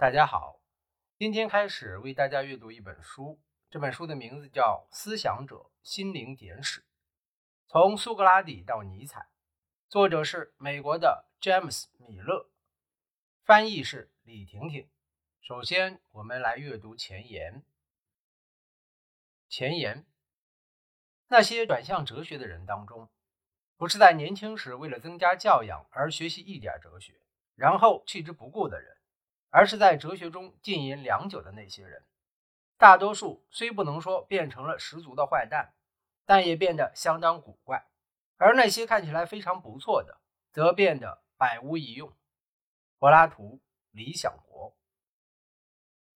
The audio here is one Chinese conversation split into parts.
大家好，今天开始为大家阅读一本书，这本书的名字叫《思想者心灵简史：从苏格拉底到尼采》，作者是美国的詹姆斯·米勒，翻译是李婷婷。首先，我们来阅读前言。前言：那些转向哲学的人当中，不是在年轻时为了增加教养而学习一点哲学。然后弃之不顾的人，而是在哲学中浸淫良久的那些人，大多数虽不能说变成了十足的坏蛋，但也变得相当古怪；而那些看起来非常不错的，则变得百无一用。柏拉图、理想国，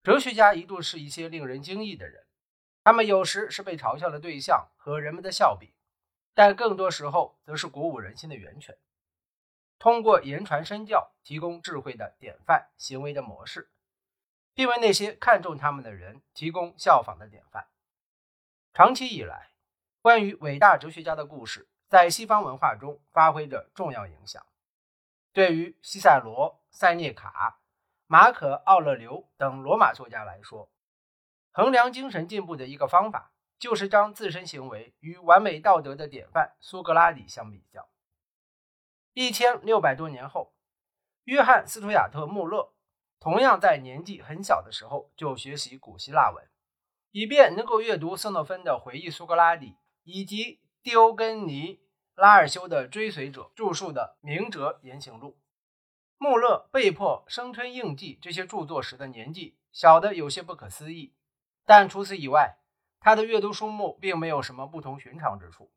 哲学家一度是一些令人惊异的人，他们有时是被嘲笑的对象和人们的笑柄，但更多时候则是鼓舞人心的源泉。通过言传身教，提供智慧的典范、行为的模式，并为那些看重他们的人提供效仿的典范。长期以来，关于伟大哲学家的故事在西方文化中发挥着重要影响。对于西塞罗、塞涅卡、马可·奥勒留等罗马作家来说，衡量精神进步的一个方法，就是将自身行为与完美道德的典范苏格拉底相比较。一千六百多年后，约翰·斯图亚特·穆勒同样在年纪很小的时候就学习古希腊文，以便能够阅读色诺芬的回忆苏格拉底以及蒂欧根尼·拉尔修的追随者著述的《明哲言行录》。穆勒被迫生吞硬记这些著作时的年纪小的有些不可思议，但除此以外，他的阅读书目并没有什么不同寻常之处。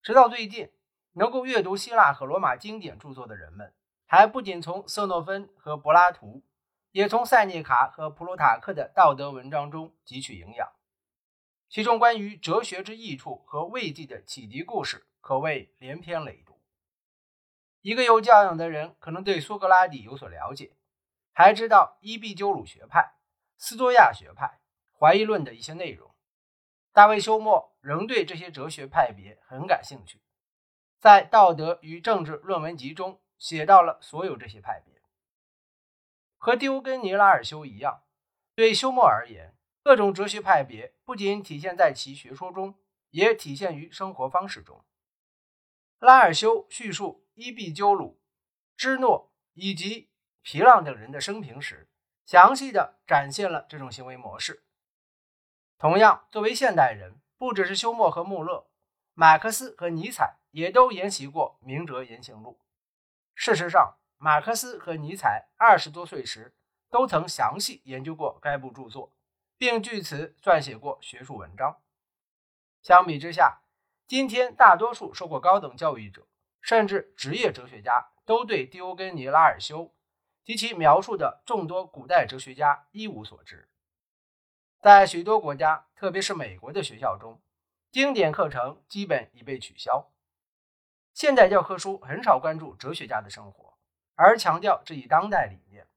直到最近。能够阅读希腊和罗马经典著作的人们，还不仅从色诺芬和柏拉图，也从塞涅卡和普鲁塔克的道德文章中汲取营养。其中关于哲学之益处和慰藉的启迪故事，可谓连篇累牍。一个有教养的人可能对苏格拉底有所了解，还知道伊壁鸠鲁学派、斯多亚学派、怀疑论的一些内容。大卫休谟仍对这些哲学派别很感兴趣。在《道德与政治论文集》中写到了所有这些派别。和丢根尼拉尔修一样，对休谟而言，各种哲学派别不仅体现在其学说中，也体现于生活方式中。拉尔修叙述伊壁鸠鲁、芝诺以及皮浪等人的生平时，详细的展现了这种行为模式。同样，作为现代人，不只是休谟和穆勒，马克思和尼采。也都研习过《明哲言行录》。事实上，马克思和尼采二十多岁时都曾详细研究过该部著作，并据此撰写过学术文章。相比之下，今天大多数受过高等教育者，甚至职业哲学家，都对狄欧根尼·拉尔修及其描述的众多古代哲学家一无所知。在许多国家，特别是美国的学校中，经典课程基本已被取消。现代教科书很少关注哲学家的生活，而强调这一当代理念。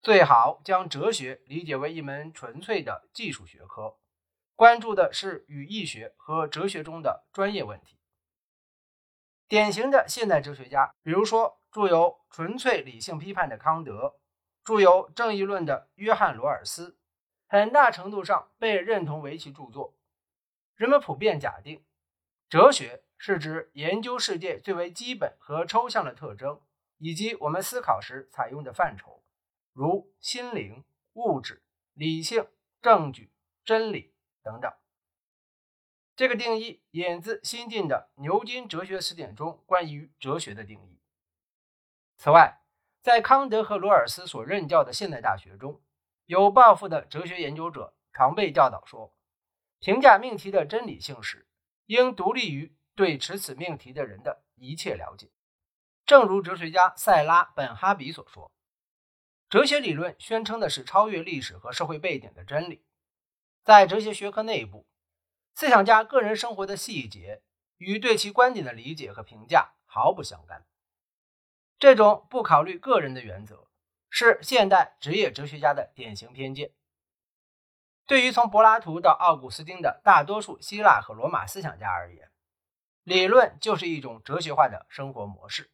最好将哲学理解为一门纯粹的技术学科，关注的是语义学和哲学中的专业问题。典型的现代哲学家，比如说著有《纯粹理性批判》的康德，著有《正义论》的约翰·罗尔斯，很大程度上被认同为其著作。人们普遍假定，哲学。是指研究世界最为基本和抽象的特征，以及我们思考时采用的范畴，如心灵、物质、理性、证据、真理等等。这个定义引自新近的牛津哲学词典中关于哲学的定义。此外，在康德和罗尔斯所任教的现代大学中，有抱负的哲学研究者常被教导说，评价命题的真理性时，应独立于。对持此命题的人的一切了解，正如哲学家塞拉·本哈比所说：“哲学理论宣称的是超越历史和社会背景的真理。在哲学学科内部，思想家个人生活的细节与对其观点的理解和评价毫不相干。这种不考虑个人的原则，是现代职业哲学家的典型偏见。对于从柏拉图到奥古斯丁的大多数希腊和罗马思想家而言，”理论就是一种哲学化的生活模式。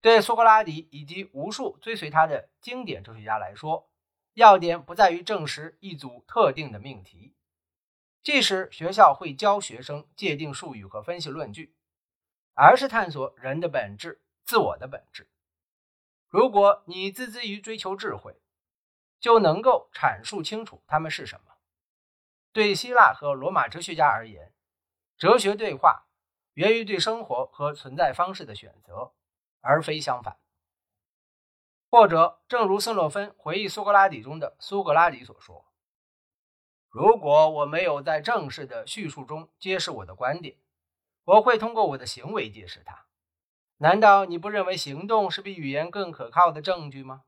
对苏格拉底以及无数追随他的经典哲学家来说，要点不在于证实一组特定的命题，即使学校会教学生界定术语和分析论据，而是探索人的本质、自我的本质。如果你孜孜于追求智慧，就能够阐述清楚它们是什么。对希腊和罗马哲学家而言，哲学对话源于对生活和存在方式的选择，而非相反。或者，正如斯诺芬回忆苏格拉底中的苏格拉底所说：“如果我没有在正式的叙述中揭示我的观点，我会通过我的行为揭示它。难道你不认为行动是比语言更可靠的证据吗？”